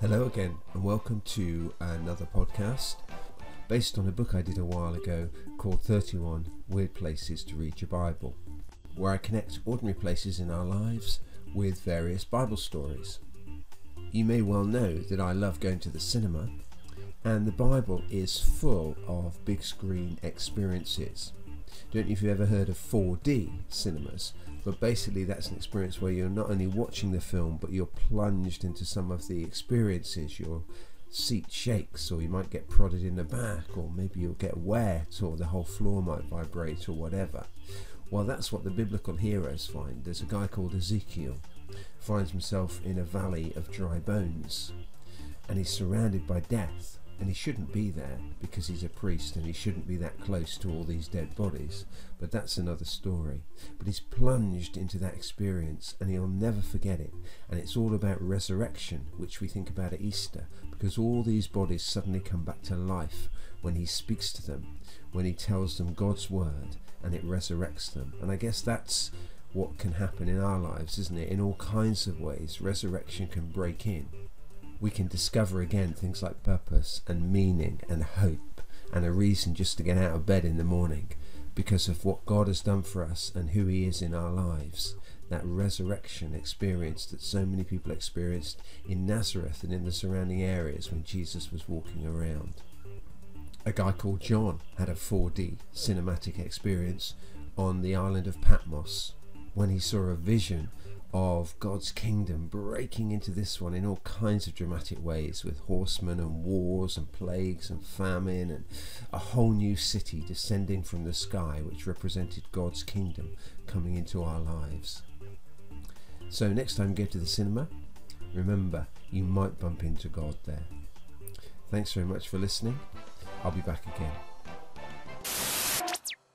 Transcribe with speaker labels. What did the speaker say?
Speaker 1: Hello again, and welcome to another podcast based on a book I did a while ago called 31 Weird Places to Read Your Bible, where I connect ordinary places in our lives with various Bible stories. You may well know that I love going to the cinema, and the Bible is full of big screen experiences. Don't know if you've ever heard of 4D cinemas, but basically that's an experience where you're not only watching the film, but you're plunged into some of the experiences. Your seat shakes, or you might get prodded in the back, or maybe you'll get wet, or the whole floor might vibrate, or whatever. Well, that's what the biblical heroes find. There's a guy called Ezekiel, finds himself in a valley of dry bones, and he's surrounded by death and he shouldn't be there because he's a priest and he shouldn't be that close to all these dead bodies. But that's another story. But he's plunged into that experience and he'll never forget it. And it's all about resurrection, which we think about at Easter, because all these bodies suddenly come back to life when he speaks to them, when he tells them God's word and it resurrects them. And I guess that's what can happen in our lives, isn't it? In all kinds of ways, resurrection can break in we can discover again things like purpose and meaning and hope and a reason just to get out of bed in the morning because of what God has done for us and who He is in our lives. That resurrection experience that so many people experienced in Nazareth and in the surrounding areas when Jesus was walking around. A guy called John had a 4D cinematic experience on the island of Patmos when he saw a vision of God's kingdom breaking into this one in all kinds of dramatic ways with horsemen and wars and plagues and famine and a whole new city descending from the sky which represented God's kingdom coming into our lives. So, next time you go to the cinema, remember you might bump into God there. Thanks very much for listening. I'll be back again.